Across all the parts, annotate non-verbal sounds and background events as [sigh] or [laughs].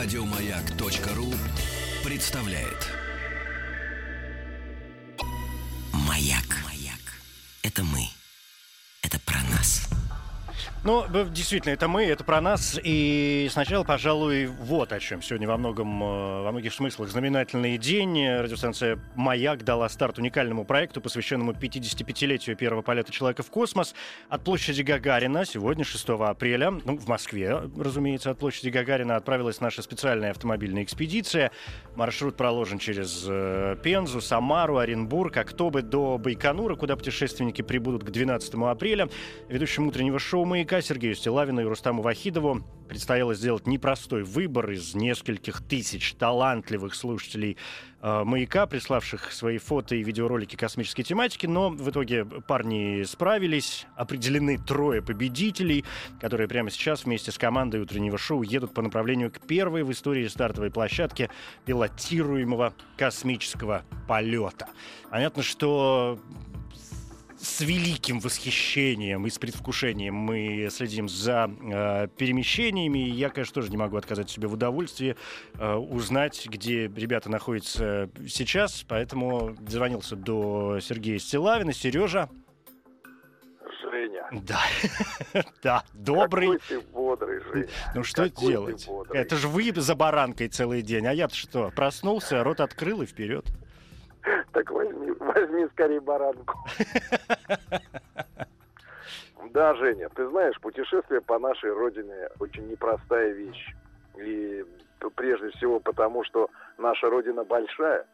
Радиомаяк.ру представляет. Маяк. Это мы. Это про нас. Ну, действительно, это мы, это про нас. И сначала, пожалуй, вот о чем. Сегодня во многом, э, во многих смыслах знаменательный день. Радиостанция «Маяк» дала старт уникальному проекту, посвященному 55-летию первого полета человека в космос. От площади Гагарина сегодня, 6 апреля, ну, в Москве, разумеется, от площади Гагарина отправилась наша специальная автомобильная экспедиция. Маршрут проложен через э, Пензу, Самару, Оренбург, Актобе до Байконура, куда путешественники прибудут к 12 апреля. Ведущим утреннего шоу «Маяка» Сергею Стилавину и Рустаму Вахидову предстояло сделать непростой выбор из нескольких тысяч талантливых слушателей э, «Маяка», приславших свои фото и видеоролики космической тематики, но в итоге парни справились. Определены трое победителей, которые прямо сейчас вместе с командой утреннего шоу едут по направлению к первой в истории стартовой площадке пилотируемого космического полета. Понятно, что с великим восхищением и с предвкушением мы следим за э, перемещениями. Я, конечно, тоже не могу отказать себе в удовольствии э, узнать, где ребята находятся сейчас. Поэтому дозвонился до Сергея Стилавина. Сережа. Женя. Да, [laughs] да, добрый. Какой ты бодрый, Женя. Ну что Какой делать? Это же вы за баранкой целый день. А я-то что? Проснулся, рот открыл и вперед. Так возьми, возьми скорее баранку. Да, Женя, ты знаешь, путешествие по нашей родине очень непростая вещь. И прежде всего потому, что наша родина большая.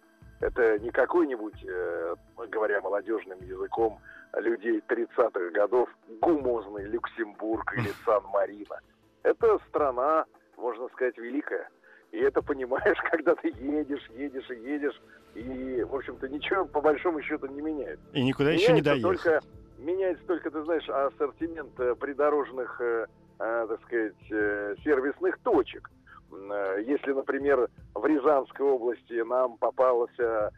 Это не какой-нибудь, э, говоря молодежным языком, людей 30-х годов, гумозный Люксембург или Сан-Марино. Это страна, можно сказать, великая. И это понимаешь, [laughs] когда ты едешь, едешь и едешь, и, в общем-то, ничего по большому счету не меняется. И никуда еще не Меняется доехал. только, меняется только, ты знаешь, ассортимент э, придорожных, э, э, так сказать, сервисных точек. Если, например, в Рязанской области нам попался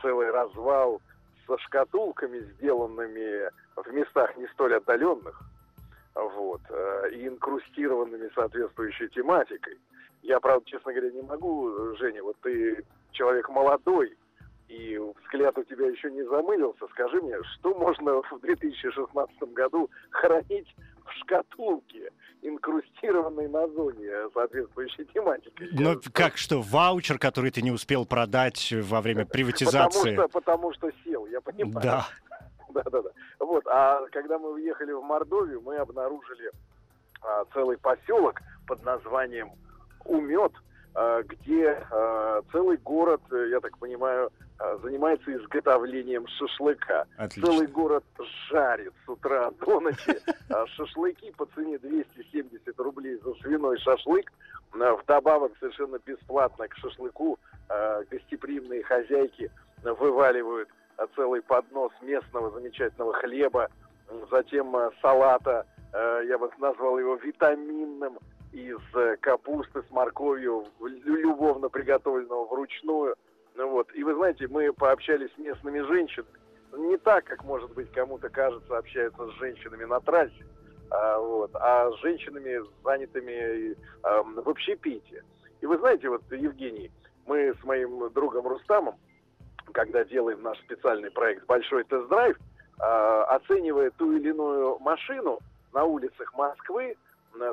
целый развал со шкатулками, сделанными в местах не столь отдаленных, вот, и инкрустированными соответствующей тематикой. Я, правда, честно говоря, не могу, Женя, вот ты человек молодой, и взгляд у тебя еще не замылился. Скажи мне, что можно в 2016 году хранить в шкатулке, инкрустированной на зоне соответствующей тематикой? Ну, как что, ваучер, который ты не успел продать во время приватизации? Потому что, потому что сел, я понимаю. Да. Да, да, да. Вот, а когда мы уехали в Мордовию, мы обнаружили а, целый поселок под названием Умет, а, где а, целый город, э, я так понимаю, а, занимается изготовлением шашлыка. Отлично. Целый город жарит с утра до ночи шашлыки по цене 270 рублей за свиной шашлык. Вдобавок совершенно бесплатно к шашлыку гостеприимные хозяйки вываливают целый поднос местного замечательного хлеба, затем салата, я бы назвал его витаминным, из э, капусты с морковью, любовно приготовленного вручную. Ну вот. И вы знаете, мы пообщались с местными женщинами. Не так, как, может быть, кому-то кажется, общаются с женщинами на трассе, а, вот, а с женщинами, занятыми эм, в общепите. И вы знаете, вот, Евгений, мы с моим другом Рустамом, когда делаем наш специальный проект «Большой тест-драйв», а, оценивая ту или иную машину на улицах Москвы,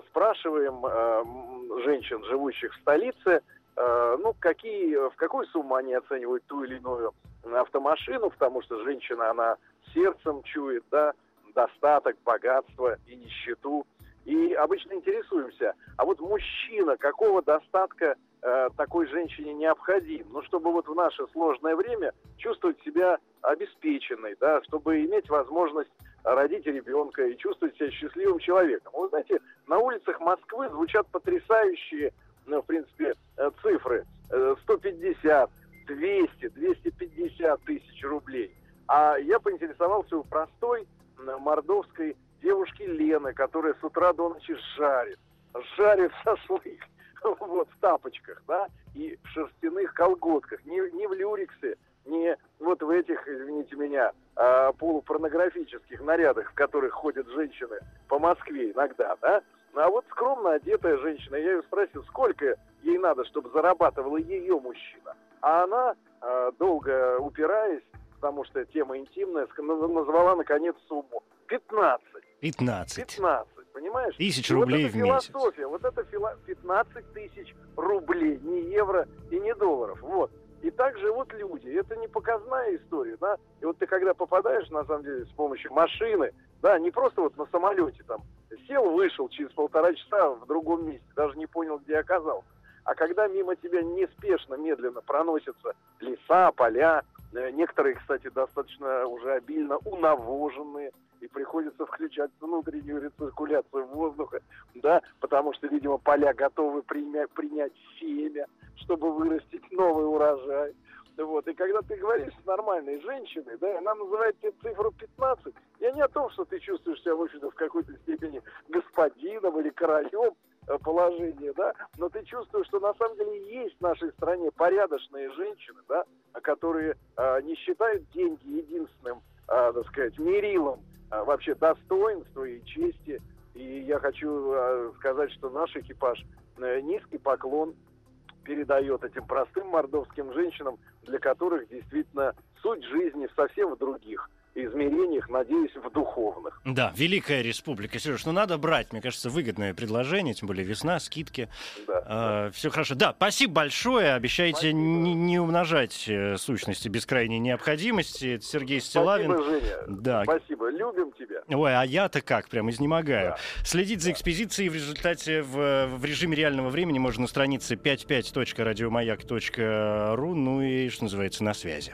спрашиваем э, женщин, живущих в столице, э, ну, какие, в какую сумму они оценивают ту или иную автомашину, потому что женщина, она сердцем чует, да, достаток, богатство и нищету. И обычно интересуемся, а вот мужчина какого достатка э, такой женщине необходим? Ну, чтобы вот в наше сложное время чувствовать себя обеспеченной, да, чтобы иметь возможность родить ребенка и чувствовать себя счастливым человеком. Вы знаете, на улицах Москвы звучат потрясающие, ну, в принципе, э, цифры. Э, 150, 200, 250 тысяч рублей. А я поинтересовался у простой мордовской девушки Лены, которая с утра до ночи жарит. Жарит шашлык [laughs] вот, в тапочках, да, и в шерстяных колготках. Не, не в люриксе, не вот в этих, извините меня, а, полупорнографических нарядах, в которых ходят женщины по Москве иногда, да, А вот скромно одетая женщина, я ее спросил, сколько ей надо, чтобы зарабатывала ее мужчина. А она, э, долго упираясь, потому что тема интимная, назвала, наконец, сумму. 15. 15. 15, понимаешь? Тысяч рублей вот в месяц. философия, вот это фило... 15 тысяч рублей, не евро и не долларов. Вот. И так живут люди. Это не показная история, да. И вот ты когда попадаешь, на самом деле, с помощью машины, да, не просто вот на самолете там сел, вышел через полтора часа в другом месте, даже не понял, где оказался. А когда мимо тебя неспешно, медленно проносятся леса, поля, некоторые, кстати, достаточно уже обильно унавоженные, и приходится включать внутреннюю рециркуляцию воздуха, да, потому что, видимо, поля готовы принять, принять семя, чтобы вырастить новый урожай. Вот. И когда ты говоришь с нормальной женщиной, да, она называет тебе цифру 15, я не о том, что ты чувствуешь себя, в общем-то, в какой-то степени господином или королем э, положения, да, но ты чувствуешь, что на самом деле есть в нашей стране порядочные женщины, да, которые э, не считают деньги единственным, э, так сказать, мерилом э, вообще достоинства и чести. И я хочу э, сказать, что наш экипаж э, низкий поклон передает этим простым мордовским женщинам, для которых действительно суть жизни совсем в других – измерениях, надеюсь, в духовных. Да, Великая Республика. Сереж, ну надо брать, мне кажется, выгодное предложение, тем более весна, скидки. Да, а, да. Все хорошо. Да, спасибо большое. Обещайте не, не умножать э, сущности без крайней необходимости. Это Сергей Стилавин. Спасибо, Женя. Да. Спасибо. Любим тебя. Ой, а я-то как, прям изнемогаю. Да. Следить за экспедицией в результате в, в режиме реального времени можно на странице 55.радиомаяк.ру. Ну и, что называется, на связи.